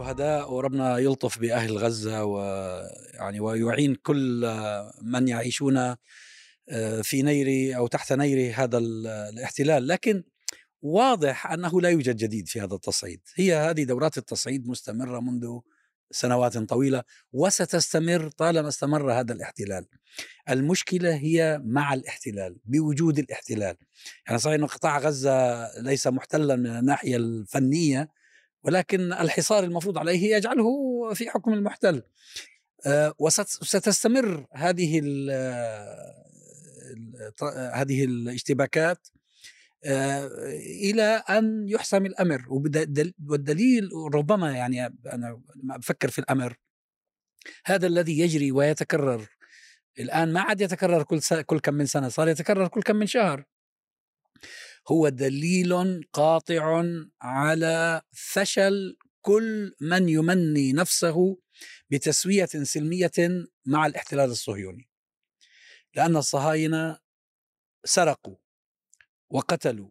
الشهداء وربنا يلطف بأهل غزة ويعني ويعين كل من يعيشون آه، في نير أو تحت نير هذا الاحتلال لكن واضح أنه لا يوجد جديد في هذا التصعيد هي هذه دورات التصعيد مستمرة منذ سنوات طويلة وستستمر طالما استمر هذا الاحتلال. المشكلة هي مع الاحتلال بوجود الاحتلال. يعني صحيح إن قطاع غزة ليس محتلا من الناحية الفنية ولكن الحصار المفروض عليه يجعله في حكم المحتل. آه، وستستمر هذه هذه الاشتباكات آه، إلى أن يحسم الأمر. والدليل ربما يعني أنا بفكر في الأمر هذا الذي يجري ويتكرر. الآن ما عاد يتكرر كل كل كم من سنة صار يتكرر كل كم من شهر. هو دليل قاطع على فشل كل من يمني نفسه بتسوية سلمية مع الاحتلال الصهيوني لأن الصهاينة سرقوا وقتلوا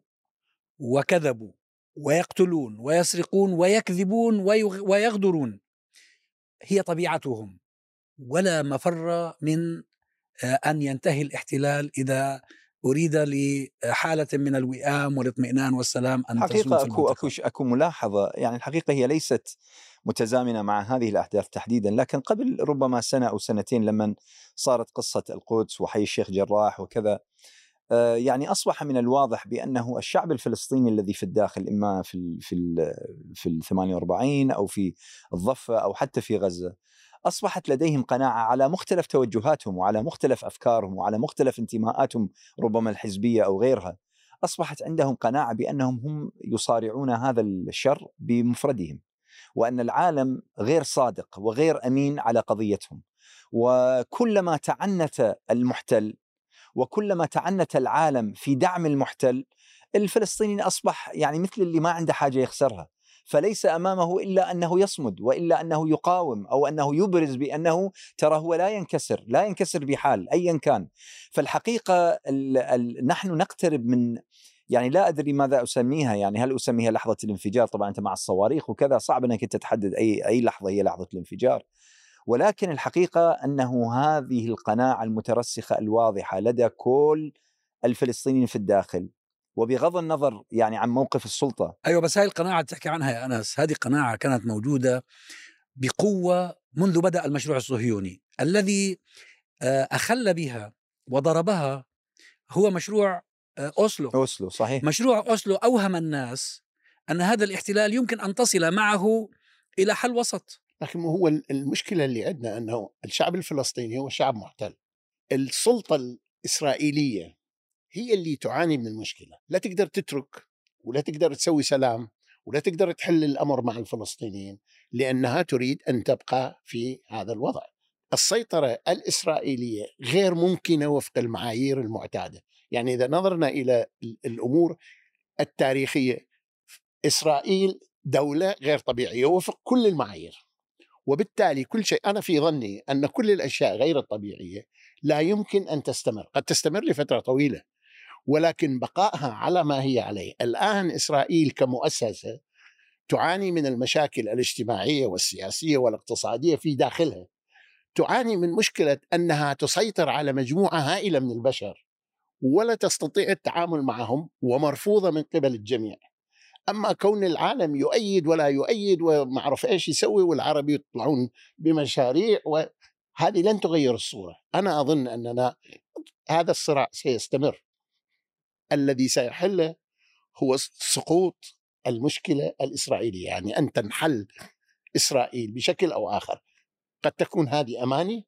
وكذبوا ويقتلون ويسرقون ويكذبون ويغدرون. هي طبيعتهم ولا مفر من آه، أن ينتهي الاحتلال إذا أريد لحالة من الوئام والاطمئنان والسلام أن حقيقة أكو أكو أكو ملاحظة يعني الحقيقة هي ليست متزامنة مع هذه الأحداث تحديدا لكن قبل ربما سنة أو سنتين لما صارت قصة القدس وحي الشيخ جراح وكذا آه، يعني أصبح من الواضح بأنه الشعب الفلسطيني الذي في الداخل إما في ال في ال في ال 48 أو في الضفة أو حتى في غزة أصبحت لديهم قناعة على مختلف توجهاتهم وعلى مختلف أفكارهم وعلى مختلف انتماءاتهم ربما الحزبية أو غيرها أصبحت عندهم قناعة بأنهم هم يصارعون هذا الشر بمفردهم وأن العالم غير صادق وغير أمين على قضيتهم وكلما تعنت المحتل وكلما تعنت العالم في دعم المحتل الفلسطيني أصبح يعني مثل اللي ما عنده حاجة يخسرها. فليس أمامه إلا أنه يصمد وإلا أنه يقاوم أو أنه يبرز بأنه ترى هو لا ينكسر، لا ينكسر بحال ايا كان. فالحقيقة ال ال نحن نقترب من يعني لا أدري ماذا أسميها يعني هل أسميها لحظة الانفجار طبعا أنت مع الصواريخ وكذا صعب إنك تحدد أي أي لحظة هي لحظة الانفجار. ولكن الحقيقة أنه هذه القناعة المترسخة الواضحة لدى كل الفلسطينيين في الداخل وبغض النظر يعني عن موقف السلطة. أيوه بس هاي القناعة تحكي عنها يا أنس. هذه قناعة كانت موجودة بقوة منذ بدأ المشروع الصهيوني. الذي آه، أخل بها وضربها هو مشروع آه، أوسلو. أوسلو صحيح. مشروع أوسلو أوهم الناس أن هذا الاحتلال يمكن أن تصل معه إلى حل وسط. لكن هو المشكلة اللي عندنا أنه الشعب الفلسطيني هو شعب محتل السلطة الإسرائيلية هي اللي تعاني من المشكلة. لا تقدر تترك ولا تقدر تسوي سلام ولا تقدر تحل الأمر مع الفلسطينيين لأنها تريد أن تبقى في هذا الوضع. السيطرة الإسرائيلية غير ممكنة وفق المعايير المعتادة. يعني إذا نظرنا إلى الأمور التاريخية إسرائيل دولة غير طبيعية وفق كل المعايير. وبالتالي كل شيء أنا في ظني أن كل الأشياء غير الطبيعية لا يمكن أن تستمر، قد تستمر لفترة طويلة. ولكن بقائها على ما هي عليه، الآن إسرائيل كمؤسسة تعاني من المشاكل الاجتماعية والسياسية والاقتصادية في داخلها. تعاني من مشكلة أنها تسيطر على مجموعة هائلة من البشر ولا تستطيع التعامل معهم ومرفوضة من قبل الجميع. أما كون العالم يؤيد ولا يؤيد وما أعرف إيش يسوي والعرب يطلعون بمشاريع وهذه لن تغير الصورة، أنا أظن أننا هذا الصراع سيستمر. الذي سيحله هو سقوط المشكلة الإسرائيلية، يعني أن تنحل إسرائيل بشكل أو آخر. قد تكون هذه أماني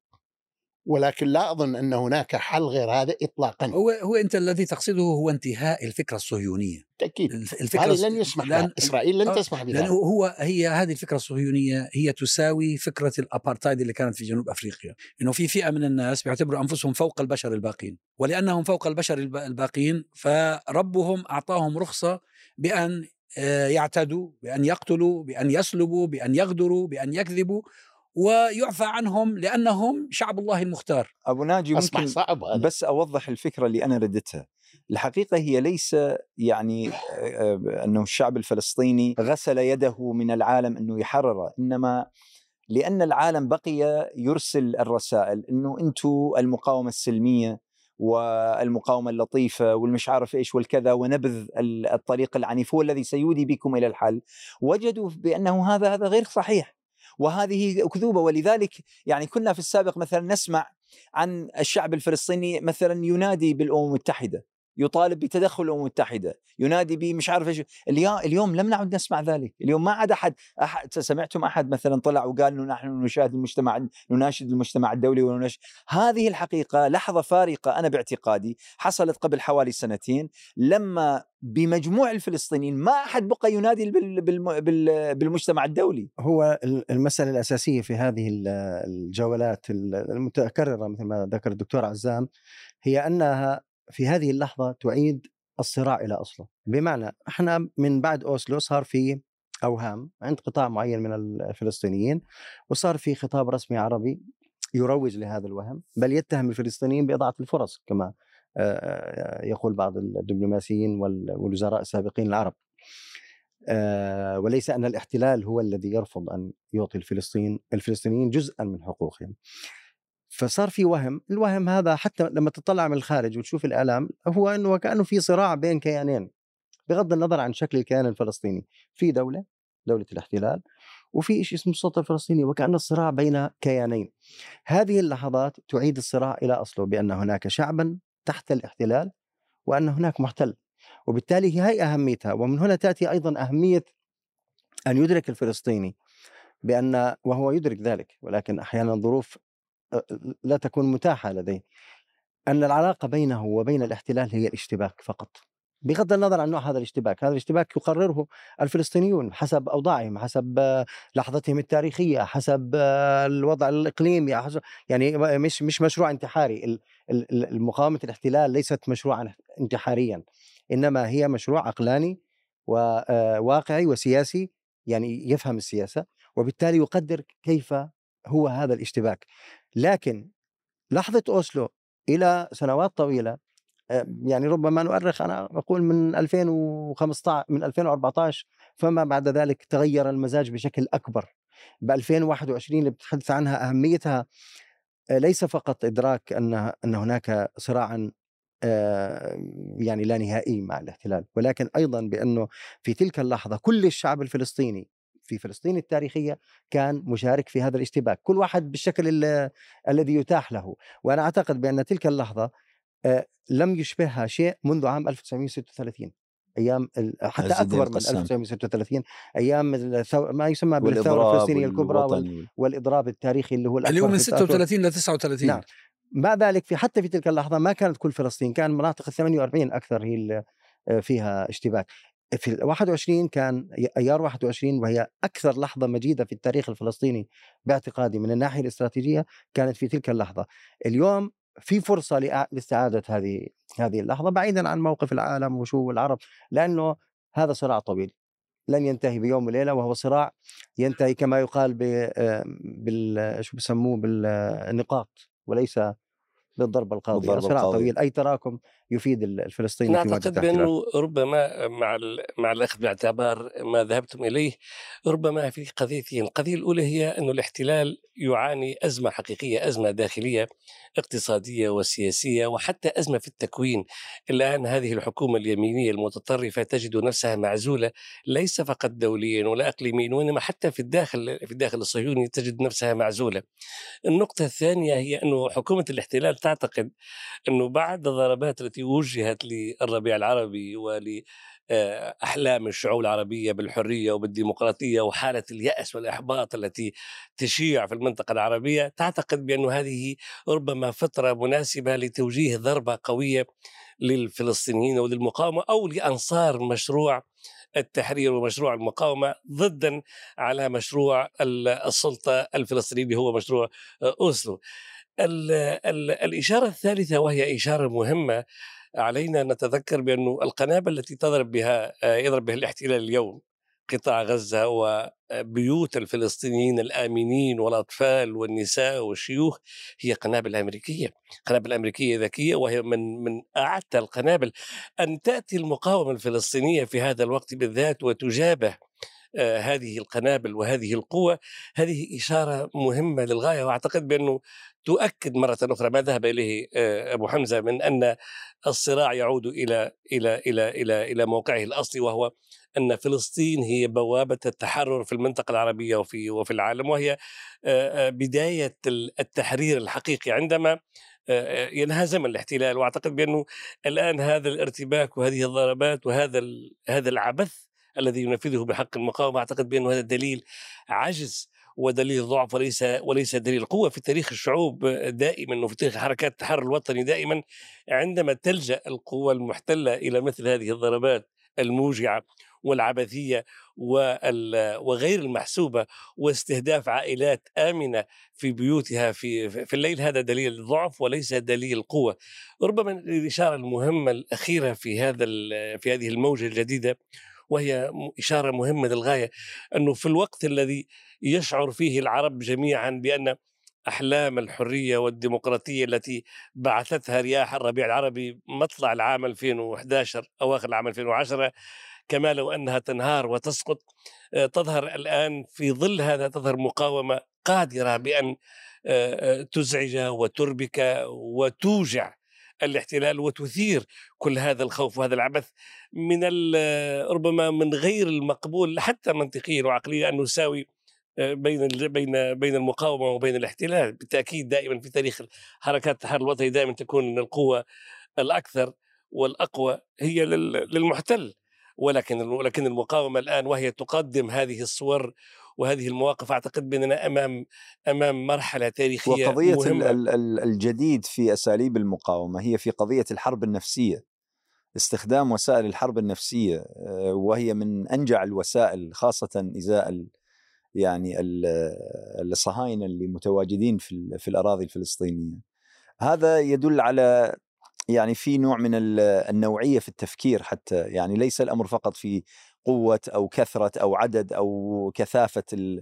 ولكن لا أظن أن هناك حل غير هذا اطلاقا. هو هو أنت الذي تقصده هو انتهاء الفكرة الصهيونية. بالتاكيد الفكرة هذه لن يسمح لأن إسرائيل لن تسمح بذلك. لأنه هو هي هذه الفكرة الصهيونية هي تساوي فكرة الابارتايد اللي كانت في جنوب أفريقيا. إنه في فئة من الناس بيعتبروا أنفسهم فوق البشر الباقين. ولأنهم فوق البشر الباقين فربهم أعطاهم رخصة بأن آه، يعتدوا بأن يقتلوا بأن يسلبوا بأن يغدروا بأن يكذبوا. ويعفى عنهم لأنهم شعب الله المختار. أبو ناجي ممكن صعب هذا. بس أوضح الفكرة اللي أنا ردتها الحقيقة هي ليس يعني أنه الشعب الفلسطيني غسل يده من العالم أنه يحرره إنما لأن العالم بقي يرسل الرسائل أنه أنتم المقاومة السلمية والمقاومة اللطيفة والمش عارف إيش والكذا ونبذ الطريق العنيف هو الذي سيودي بكم إلى الحل. وجدوا بأنه هذا هذا غير صحيح. وهذه اكذوبه ولذلك يعني كنا في السابق مثلا نسمع عن الشعب الفلسطيني مثلا ينادي بالأمم المتحدة. يطالب بتدخل الأمم المتحدة، ينادي بمش عارف إيش، اليوم لم نعد نسمع ذلك، اليوم ما عاد أحد احد سمعتم أحد مثلا طلع وقال إنه نحن نشاهد المجتمع نناشد المجتمع الدولي ونش هذه الحقيقة لحظة فارقة أنا باعتقادي حصلت قبل حوالي سنتين لما بمجموع الفلسطينيين ما أحد بقى ينادي بالمجتمع الدولي. هو المسألة الأساسية في هذه الجولات المتكررة مثل ما ذكر الدكتور عزام هي أنها في هذه اللحظة تعيد الصراع إلى أصله. بمعنى إحنا من بعد أوسلو صار في أوهام عند قطاع معين من الفلسطينيين وصار في خطاب رسمي عربي يروج لهذا الوهم بل يتهم الفلسطينيين باضاعه الفرص كما يقول بعض الدبلوماسيين والوزراء السابقين العرب. وليس أن الاحتلال هو الذي يرفض أن يعطي الفلسطين الفلسطينيين جزءا من حقوقهم. فصار في وهم الوهم هذا حتى لما تطلع من الخارج وتشوف الاعلام هو إنه وكانه في صراع بين كيانين بغض النظر عن شكل الكيان الفلسطيني. في دولة دولة الاحتلال وفي شيء اسمه السلطة الفلسطينية وكأن الصراع بين كيانين. هذه اللحظات تعيد الصراع إلى أصله بأن هناك شعبا تحت الاحتلال وأن هناك محتل وبالتالي هي أهميتها. ومن هنا تأتي أيضا أهمية أن يدرك الفلسطيني بأن وهو يدرك ذلك ولكن أحيانا الظروف لا تكون متاحة لديه. أن العلاقة بينه وبين الاحتلال هي الاشتباك فقط. بغض النظر عن نوع هذا الاشتباك هذا الاشتباك يقرره الفلسطينيون حسب أوضاعهم حسب لحظتهم التاريخية حسب الوضع الإقليمي يعني مش مش مشروع انتحاري. المقاومة الاحتلال ليست مشروعا انتحاريا إنما هي مشروع عقلاني وواقعي وسياسي يعني يفهم السياسة وبالتالي يقدر كيف هو هذا الاشتباك. لكن لحظة أوسلو إلى سنوات طويلة يعني ربما نؤرخ أنا أقول من 2015 من 2014 فما بعد ذلك تغير المزاج بشكل أكبر. ب 2021 اللي بتحدث عنها أهميتها ليس فقط إدراك أن أن هناك صراعا يعني لا نهائي مع الاحتلال ولكن أيضا بأنه في تلك اللحظة كل الشعب الفلسطيني في فلسطين التاريخية كان مشارك في هذا الاشتباك كل واحد بالشكل الذي يتاح له. وأنا أعتقد بأن تلك اللحظة لم يشبهها شيء منذ عام 1936 أيام حتى أكبر من 1936 أيام ما يسمى بالثورة الفلسطينية الكبرى والإضراب التاريخي اللي هو الاكبر اللي هو من 36 ل 39 نعم. مع ذلك في حتى في تلك اللحظة ما كانت كل فلسطين كان مناطق ال 48 أكثر هي اللي فيها اشتباك. في ال 21 كان أيار 21 وهي أكثر لحظة مجيدة في التاريخ الفلسطيني باعتقادي من الناحية الاستراتيجية كانت في تلك اللحظة. اليوم في فرصة لاستعادة هذه هذه اللحظة بعيدا عن موقف العالم وشو العرب لأنه هذا صراع طويل لن ينتهي بيوم وليلة وهو صراع ينتهي كما يقال بال شو بسموه بالنقاط وليس بالضربه القاضيه صراع طويل. أي تراكم يفيد الفلسطيني في اعتقد بأنه ربما مع مع الأخذ باعتبار ما ذهبتم إليه ربما في قضيتين، القضية الأولى هي أن الاحتلال يعاني أزمة حقيقية، أزمة داخلية اقتصادية وسياسية وحتى أزمة في التكوين، الآن هذه الحكومة اليمينية المتطرفة تجد نفسها معزولة ليس فقط دوليا ولا اقليميا وإنما حتى في الداخل في الداخل الصهيوني تجد نفسها معزولة. النقطة الثانية هي أنه حكومة الاحتلال تعتقد أنه بعد الضربات التي وجهت للربيع العربي ول أحلام الشعوب العربية بالحرية وبالديمقراطية وحالة اليأس والإحباط التي تشيع في المنطقة العربية تعتقد بأن هذه ربما فتره مناسبة لتوجيه ضربة قوية للفلسطينيين وللمقاومة أو لأنصار مشروع التحرير ومشروع المقاومة ضدا على مشروع السلطة الفلسطينيه اللي هو مشروع أوسلو. ال ال الإشارة الثالثة وهي إشارة مهمة علينا ان نتذكر بأن القنابل التي تضرب بها يضرب بها الاحتلال اليوم قطاع غزة وبيوت الفلسطينيين الآمنين والأطفال والنساء والشيوخ هي قنابل أمريكية قنابل أمريكية ذكية وهي من من أعتى القنابل. أن تأتي المقاومة الفلسطينية في هذا الوقت بالذات وتجابه آه، هذه القنابل وهذه القوة هذه إشارة مهمة للغاية وأعتقد بأنه تؤكد مرة أخرى ما ذهب إليه آه، أبو حمزة من أن الصراع يعود إلى إلى إلى إلى إلى موقعه الأصلي وهو أن فلسطين هي بوابة التحرر في المنطقة العربية وفي وفي العالم وهي آه، بداية التحرير الحقيقي عندما ينهزم الاحتلال. وأعتقد بأنه الآن هذا الارتباك وهذه الضربات وهذا هذا العبث الذي ينفذه بحق المقاومه أعتقد بأنه هذا دليل عجز ودليل ضعف وليس وليس دليل قوة في تاريخ الشعوب دائما وفي تاريخ حركات التحرر الوطني دائما عندما تلجأ القوى المحتلة إلى مثل هذه الضربات الموجعة والعبثية وغير المحسوبة واستهداف عائلات آمنة في بيوتها في في الليل هذا دليل ضعف وليس دليل قوة. ربما الإشارة المهمة الأخيرة في هذا في هذه الموجة الجديدة وهي إشارة مهمة للغاية أنه في الوقت الذي يشعر فيه العرب جميعا بأن أحلام الحرية والديمقراطية التي بعثتها رياح الربيع العربي مطلع العام 2011 أواخر العام 2010 كما لو أنها تنهار وتسقط آه، تظهر الآن في ظل هذا تظهر مقاومة قادرة بأن آه، آه، تزعج وتربك وتوجع الاحتلال وتثير كل هذا الخوف وهذا العبث من ربما من غير المقبول حتى منطقيا وعقليا أن نساوي آه، بين بين بين المقاومة وبين الاحتلال بالتأكيد دائما في تاريخ حركات التحرر الوطني دائما تكون القوه الأكثر والأقوى هي للمحتل. ولكن ولكن المقاومة الآن وهي تقدم هذه الصور وهذه المواقف أعتقد بأننا أمام أمام مرحلة تاريخية وقضية مهمة. الجديد في أساليب المقاومة هي في قضية الحرب النفسية استخدام وسائل الحرب النفسية آه، وهي من أنجع الوسائل خاصة إزاء يعني الصهاينة اللي متواجدين في في الأراضي الفلسطينية هذا يدل على يعني في نوع من النوعية في التفكير حتى يعني ليس الأمر فقط في قوة أو كثرة أو عدد أو كثافة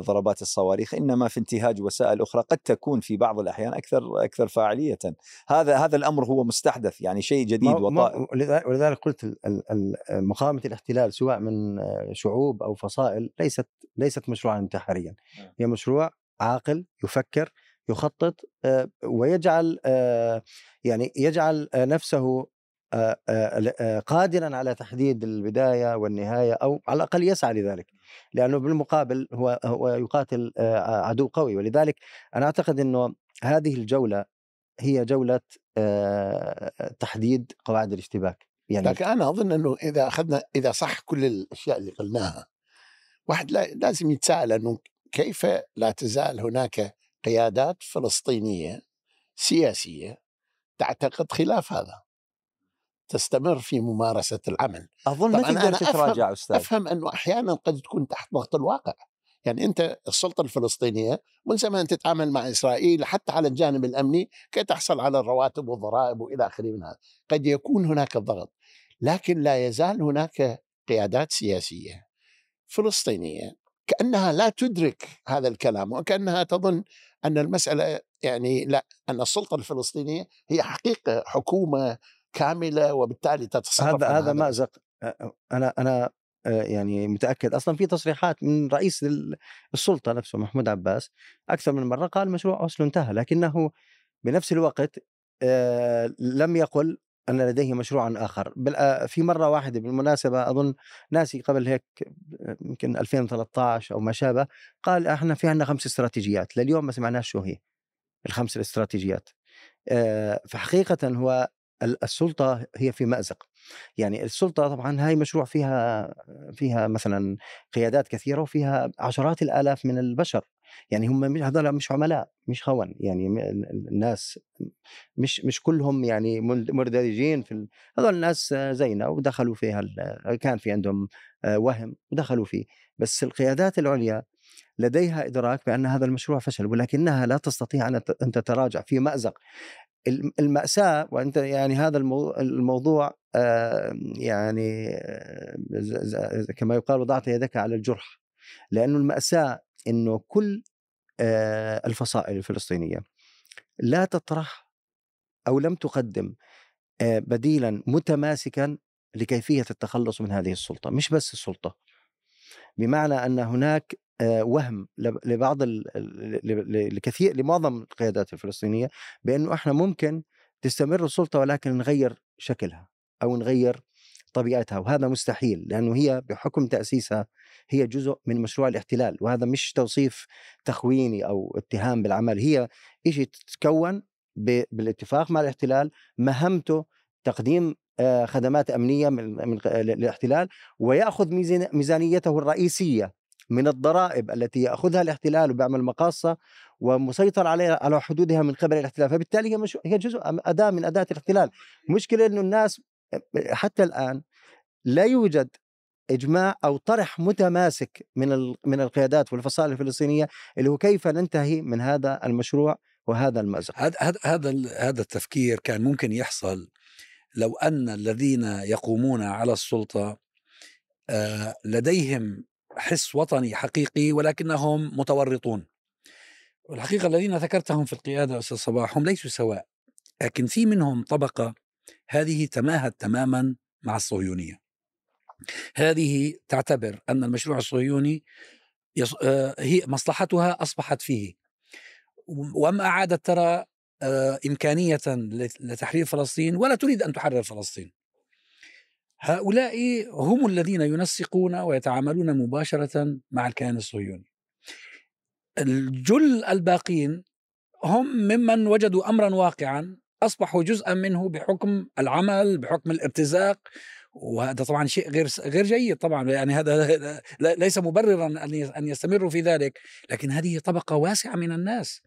ضربات الصواريخ إنما في انتهاج وسائل أخرى قد تكون في بعض الأحيان أكثر أكثر فاعلية. هذا هذا الأمر هو مستحدث يعني شيء جديد وطائر. ولذلك قلت مقاومة الاحتلال سواء من شعوب أو فصائل ليست ليست مشروعا انتحاريا. نعم. هي مشروع عاقل يفكر يخطط آه، ويجعل آه، يعني يجعل نفسه آه، قادرا على تحديد البداية والنهاية أو على الأقل يسعى لذلك. لأنه بالمقابل هو هو يقاتل عدو قوي. ولذلك أنا أعتقد إنه هذه الجولة هي جولة تحديد قواعد الاشتباك. يعني لكن أنا أظن إنه إذا أخذنا إذا صح كل الأشياء اللي قلناها واحد لازم يتساءل إنه كيف لا تزال هناك قيادات فلسطينية سياسية تعتقد خلاف هذا تستمر في ممارسة العمل. أظن ما تقدر تتراجع أستاذ. أفهم أنه أحيانا قد تكون تحت ضغط الواقع. يعني أنت السلطة الفلسطينية ملزمه ان تتعامل مع إسرائيل حتى على الجانب الأمني كي تحصل على الرواتب والضرائب وإلى آخره من هذا. قد يكون هناك ضغط لكن لا يزال هناك قيادات سياسية فلسطينية كأنها لا تدرك هذا الكلام وكأنها تظن أن المسألة يعني لا أن السلطة الفلسطينية هي حقيقة حكومة كاملة وبالتالي تتصرف هذا هذا مازق أنا أنا يعني متأكد. أصلا في تصريحات من رئيس السلطة نفسه محمود عباس أكثر من مرة قال مشروع أوسلو انتهى لكنه بنفس الوقت لم يقل أن لديه مشروعا آخر. بل في مرة واحدة بالمناسبة أظن ناسي قبل هيك يمكن 2013 أو ما شابه قال إحنا في عندنا خمس استراتيجيات لليوم ما سمعناش شو هي. الخمس الاستراتيجيات فحقيقة هو السلطة هي في مأزق. يعني السلطة طبعا هاي مشروع فيها فيها مثلا قيادات كثيرة وفيها عشرات الآلاف من البشر. يعني هم هذول مش عملاء مش خون يعني الناس مش مش كلهم يعني مندرجين في هذول الناس زينا ودخلوا فيها كان في عندهم وهم ودخلوا فيه. بس القيادات العليا لديها إدراك بأن هذا المشروع فشل ولكنها لا تستطيع أن تتراجع في مأزق. الم- المأساة وأنت يعني هذا المو- الموضوع آه، يعني آه، كما يقال وضعت يدك على الجرح. لأنه المأساة أنه كل آه، الفصائل الفلسطينية لا تطرح أو لم تقدم آه، بديلا متماسكا لكيفية التخلص من هذه السلطة مش بس السلطة. بمعنى أن هناك آه، وهم لب- لبعض لكثير لمعظم القيادات الفلسطينية بأنه إحنا ممكن تستمر السلطة ولكن نغير شكلها أو نغير طبيعتها وهذا مستحيل لأنه هي بحكم تأسيسها هي جزء من مشروع الاحتلال وهذا مش توصيف تخويني أو اتهام بالعمل هي إشي تتكون بالاتفاق مع الاحتلال مهمته تقديم آه، خدمات أمنية من الاحتلال ميزان- ميزانيته الرئيسية من الضرائب التي يأخذها الاحتلال وبيعمل مقاصة ومسيطر عليها على حدودها من قبل الاحتلال فبالتالي هي هي جزء أداة من أداة الاحتلال. مشكلة أنه الناس حتى الآن لا يوجد إجماع أو طرح متماسك من من القيادات والفصائل الفلسطينية اللي هو كيف ننتهي من هذا المشروع وهذا المأزق هذا هذا هذا التفكير كان ممكن يحصل لو أن الذين يقومون على السلطة آه، لديهم حس وطني حقيقي ولكنهم متورطون. والحقيقة الذين ذكرتهم في القيادة أستاذ صباح هم ليسوا سواء لكن في منهم طبقة هذه تماهت تماما مع الصهيونية. هذه تعتبر أن المشروع الصهيوني. آه، هي مصلحتها أصبحت فيه وما عادت ترى آه، إمكانية لت- لتحرير فلسطين ولا تريد أن تحرر فلسطين هؤلاء هم الذين ينسقون ويتعاملون مباشرة مع الكيان الصهيوني الجل الباقين هم ممن وجدوا أمرا واقعا أصبحوا جزءا منه بحكم العمل بحكم الارتزاق وهذا طبعا شيء غير غير جيد طبعا. يعني هذا ليس مبررا أن يستمروا في ذلك لكن هذه طبقة واسعة من الناس.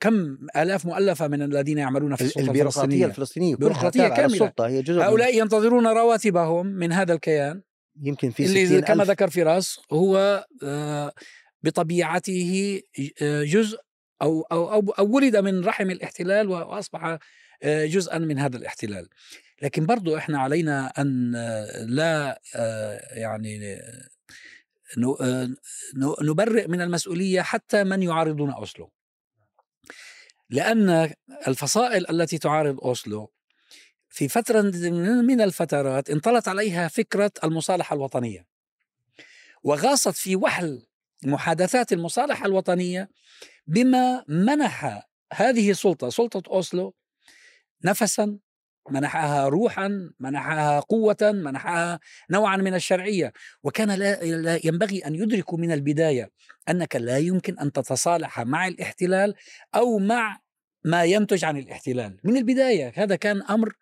كم آلاف مؤلفة من الذين يعملون في السلطة البيروقراطية الفلسطينية؟ تابعة كاملة. للسلطه هي جزء من- هؤلاء ينتظرون رواتبهم من هذا الكيان. يمكن في اللي 60 كما ألف. ذكر فراس هو آه، بطبيعته آه، جزء أو, أو, أو, أو ولد من رحم الاحتلال وأصبح آه، جزءا من هذا الاحتلال. لكن برضو إحنا علينا أن آه، لا آه، يعني نبرئ من المسؤولية حتى من يعارضون أوسلو. لأن الفصائل التي تعارض أوسلو في فترة من الفترات انطلت عليها فكرة المصالحة الوطنية. وغاصت في وحل محادثات المصالحة الوطنية بما منح هذه السلطة سلطة أوسلو نفسا منحها روحا منحها قوة منحها نوعا من الشرعية. وكان لا ينبغي أن يدركوا من البداية أنك لا يمكن أن تتصالح مع الاحتلال أو مع ما ينتج عن الاحتلال. من البداية هذا كان أمر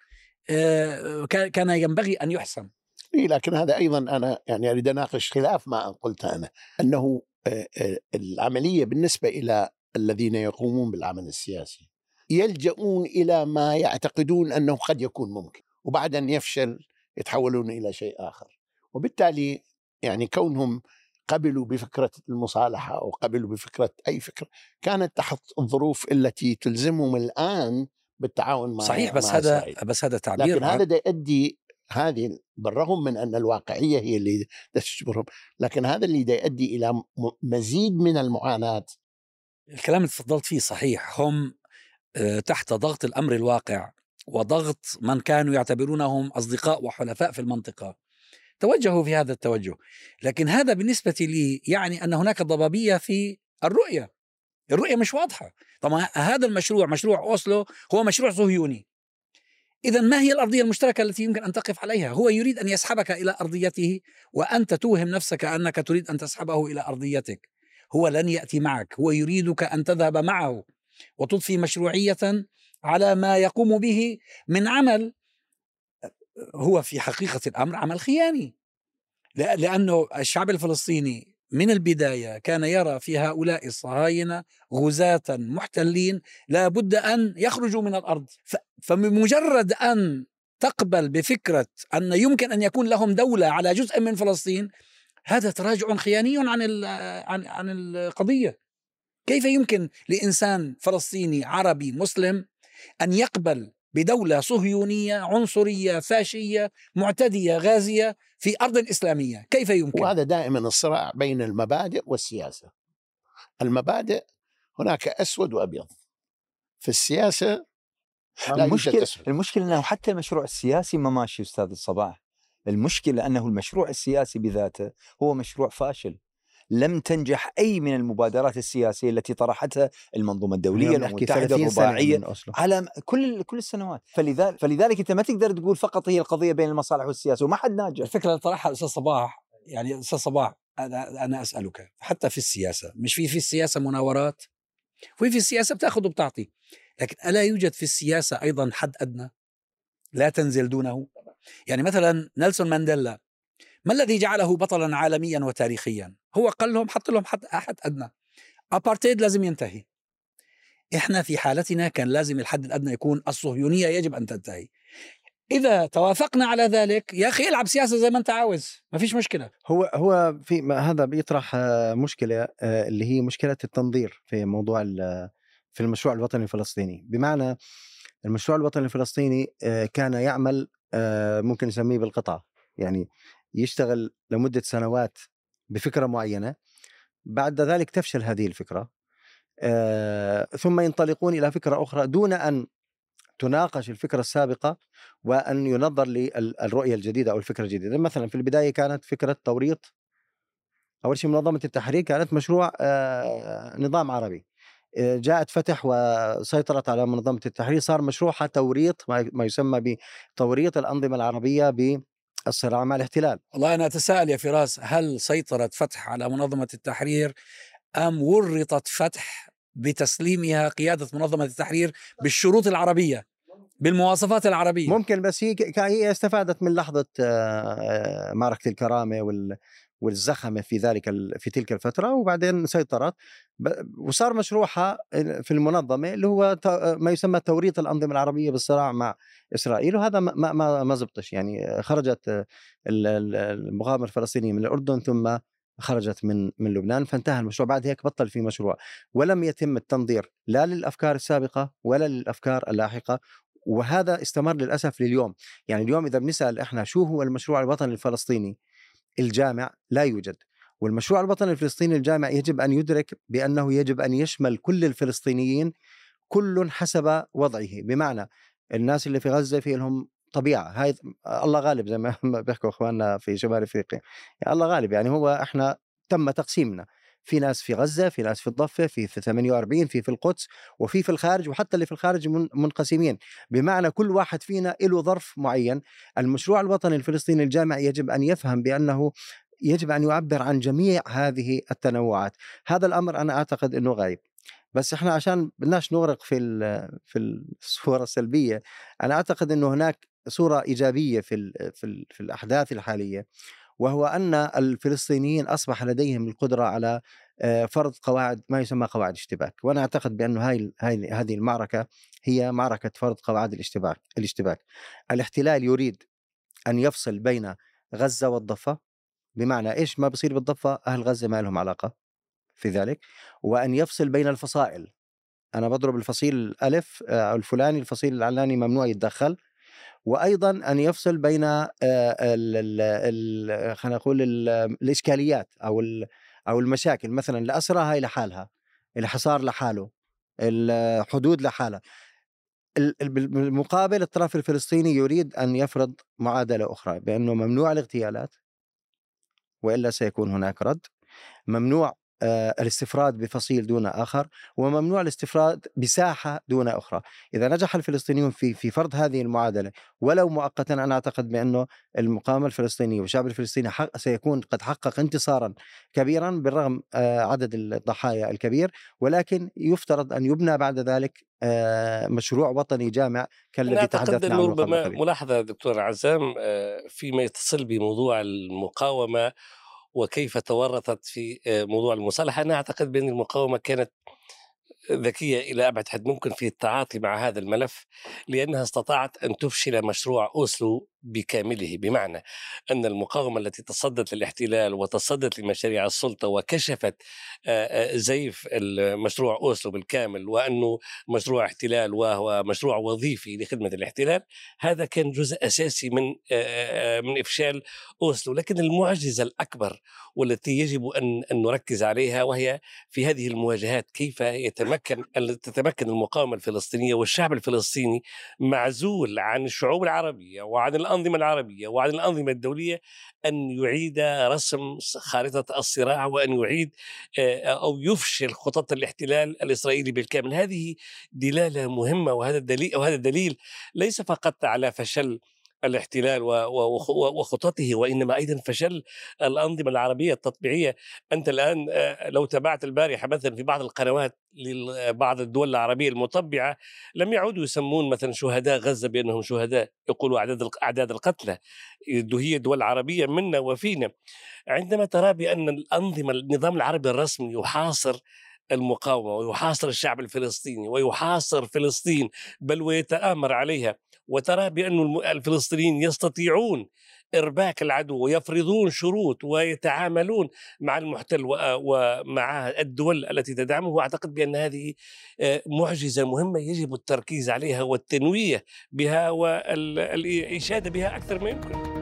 آه، كان ينبغي أن يحسم. إيه لكن هذا أيضا أنا يعني أريد أناقش خلاف ما قلت أنا أنه العملية بالنسبة إلى الذين يقومون بالعمل السياسي يلجؤون إلى ما يعتقدون أنه قد يكون ممكن وبعد أن يفشل يتحولون إلى شيء آخر وبالتالي يعني كونهم قبلوا بفكرة المصالحة أو قبلوا بفكرة أي فكرة كانت تحت الظروف التي تلزمهم الآن بالتعاون مع صحيح بس مع هذا إسرائيل. بس هذا تعبير لكن هذا يؤدي هذه بالرغم من أن الواقعية هي اللي تجبرهم لكن هذا اللي يؤدي إلى مزيد من المعاناة. الكلام اللي تفضلت فيه صحيح هم آه، تحت ضغط الأمر الواقع وضغط من كانوا يعتبرونهم أصدقاء وحلفاء في المنطقة. توجهوا في هذا التوجه. لكن هذا بالنسبة لي يعني أن هناك ضبابية في الرؤية. الرؤية مش واضحة. طبعا هذا المشروع مشروع أوسلو هو مشروع صهيوني. اذا ما هي الأرضية المشتركة التي يمكن أن تقف عليها؟ هو يريد أن يسحبك إلى أرضيته وأنت توهم نفسك أنك تريد أن تسحبه إلى أرضيتك. هو لن يأتي معك هو يريدك أن تذهب معه وتضفي مشروعية على ما يقوم به من عمل. هو في حقيقة الأمر عمل خياني لأنه الشعب الفلسطيني من البداية كان يرى في هؤلاء الصهاينة غزاة محتلين لا بد أن يخرجوا من الأرض. ف- فبمجرد أن تقبل بفكرة أن يمكن أن يكون لهم دولة على جزء من فلسطين هذا تراجع خياني عن عن عن القضية. كيف يمكن لإنسان فلسطيني عربي مسلم أن يقبل بدولة صهيونية عنصرية فاشية معتدية غازية في أرض إسلامية. كيف يمكن؟ وهذا دائما الصراع بين المبادئ والسياسة. المبادئ هناك أسود وأبيض. في السياسة لا المشكلة أسود. المشكلة إنه حتى المشروع السياسي ما ماشي أستاذ الصباح. المشكلة أنه المشروع السياسي بذاته هو مشروع فاشل. لم تنجح أي من المبادرات السياسية التي طرحتها المنظومة الدولية اليوم نحكي المتحدة 30 سنة الرباعية. من أوسلو. على كل كل السنوات. فلذلك فلذلك أنت ما تقدر تقول فقط هي القضية بين المصالح والسياسة وما حد ناجح. الفكرة اللي طرحها الاستاذ صباح يعني أستاذ صباح أنا أنا أسألك حتى في السياسة مش في في السياسة مناورات؟ وفي في السياسة بتأخذ وبتعطي. لكن ألا يوجد في السياسة أيضا حد أدنى؟ لا تنزل دونه؟ يعني مثلا نيلسون مانديلا ما الذي جعله بطلا عالميا وتاريخيا؟ هو قال لهم حط لهم حد حد أدنى. ابارتيد لازم ينتهي. إحنا في حالتنا كان لازم الحد الأدنى يكون الصهيونية يجب أن تنتهي. إذا توافقنا على ذلك يا أخي العب سياسة زي ما أنت عاوز. ما فيش مشكلة. هو هو في ما هذا بيطرح آه، مشكلة آه، اللي هي مشكلة التنظير في موضوع في المشروع الوطني الفلسطيني. بمعنى المشروع الوطني الفلسطيني آه، كان يعمل ممكن نسميه بالقطع يعني يشتغل لمدة سنوات بفكرة معينة بعد ذلك تفشل هذه الفكرة آه، ثم ينطلقون إلى فكرة أخرى دون أن تناقش الفكرة السابقة وأن ينظر للرؤيه الجديدة أو الفكرة الجديدة. مثلا في البداية كانت فكرة توريط أول شيء منظمة التحرير كانت مشروع آه، نظام عربي آه، جاءت فتح وسيطرت على منظمة التحرير صار مشروعها توريط ما يسمى بتوريط الأنظمة العربية بالصراع مع الاحتلال. والله أنا أتساءل يا فراس هل سيطرت فتح على منظمة التحرير أم ورطت فتح بتسليمها قيادة منظمة التحرير بالشروط العربية بالمواصفات العربية؟ ممكن بس هي هي استفادت من لحظة آه، معركه الكرامة وال والزخمة في ذلك في تلك الفترة وبعدين سيطرت. وصار مشروعها في المنظمة اللي هو ما يسمى توريط الأنظمة العربية بالصراع مع إسرائيل وهذا ما ما ما- زبطش. يعني خرجت ال- ال- المقاومه الفلسطينية من الأردن ثم خرجت من من لبنان فانتهى المشروع. بعد هيك بطل في مشروع. ولم يتم التنظير لا للأفكار السابقة ولا للأفكار اللاحقة وهذا استمر للأسف لليوم. يعني اليوم إذا بنسأل إحنا شو هو المشروع الوطني الفلسطيني الجامع لا يوجد. والمشروع الوطني الفلسطيني الجامع يجب أن يدرك بأنه يجب أن يشمل كل الفلسطينيين كل حسب وضعه. بمعنى الناس اللي في غزة في لهم طبيعة. هاي الله غالب زي ما بيحكوا أخواننا في شمال إفريقيا. يعني الله غالب يعني هو إحنا تم تقسيمنا. في ناس في غزة في ناس في الضفة في في 48 في في القدس وفي في الخارج وحتى اللي في الخارج من- منقسمين. بمعنى كل واحد فينا له ظرف معين. المشروع الوطني الفلسطيني الجامع يجب أن يفهم بأنه يجب أن يعبر عن جميع هذه التنوعات. هذا الأمر أنا أعتقد إنه غايب. بس إحنا عشان بدناش نغرق في في الصورة السلبية أنا أعتقد إنه هناك صورة إيجابية في ال في, ال في الأحداث الحالية. وهو أن الفلسطينيين أصبح لديهم القدرة على آه، فرض قواعد ما يسمى قواعد اشتباك. وأنا أعتقد بانه هاي هذه المعركة هي معركة فرض قواعد الاشتباك الاشتباك. الاحتلال يريد أن يفصل بين غزة والضفة بمعنى إيش ما بصير بالضفة؟ أهل غزة ما لهم علاقة في ذلك. وأن يفصل بين الفصائل. أنا بضرب الفصيل الألف آه، الفلاني الفصيل العلاني ممنوع يتدخل. وأيضا أن يفصل بين آه، خلينا نقول ال- الإشكاليات أو أو المشاكل مثلا الاسرى هاي لحالها الحصار لحاله الحدود لحالها. ال- ال- بالمقابل الطرف الفلسطيني يريد أن يفرض معادلة أخرى بأنه ممنوع الاغتيالات وإلا سيكون هناك رد. ممنوع الاستفراد بفصيل دون آخر وممنوع الاستفراد بساحة دون أخرى. إذا نجح الفلسطينيون في في فرض هذه المعادلة ولو مؤقتا أنا أعتقد بأنه المقاومة الفلسطينية والشعب الفلسطيني حق سيكون قد حقق انتصارا كبيرا بالرغم آه، عدد الضحايا الكبير ولكن يفترض أن يبنى بعد ذلك آه، مشروع وطني جامع كالذي تحدثنا عنه ربما قليل. ملاحظة دكتور عزام آه، فيما يتصل بموضوع المقاومة وكيف تورطت في آه، موضوع المصالحة. أنا أعتقد بأن المقاومة كانت ذكية إلى أبعد حد ممكن في التعاطي مع هذا الملف لأنها استطاعت أن تفشل مشروع أوسلو بكامله بمعنى أن المقاومة التي تصدت للاحتلال وتصدت لمشاريع السلطة وكشفت زيف مشروع أوسلو بالكامل وأنه مشروع احتلال وهو مشروع وظيفي لخدمة الاحتلال هذا كان جزء أساسي من من إفشال أوسلو. لكن المعجزة الأكبر والتي يجب أن نركز عليها وهي في هذه المواجهات كيف يتمكن تتمكن المقاومة الفلسطينية والشعب الفلسطيني معزول عن الشعوب العربية وعن الأنظمة العربية وعن الأنظمة الدولية أن يعيد رسم خارطة الصراع وأن يعيد أو يفشل خطط الاحتلال الإسرائيلي بالكامل. هذه دلالة مهمة وهذا الدليل وهذا الدليل ليس فقط على فشل الاحتلال وخططه وإنما أيضا فشل الأنظمة العربية التطبيعية. أنت الآن لو تابعت البارحة مثلا في بعض القنوات لبعض الدول العربية المطبعة لم يعودوا يسمون مثلا شهداء غزة بأنهم شهداء يقولوا أعداد أعداد القتلى. هي دول عربية منا وفينا. عندما ترى بأن الأنظمة النظام العربي الرسمي يحاصر المقاومة ويحاصر الشعب الفلسطيني ويحاصر فلسطين بل ويتآمر عليها وترى بأن الفلسطينيين يستطيعون إرباك العدو ويفرضون شروط ويتعاملون مع المحتل ومع الدول التي تدعمه. وأعتقد بأن هذه آه، معجزة مهمة يجب التركيز عليها والتنويه بها والإشادة بها أكثر ما يمكن.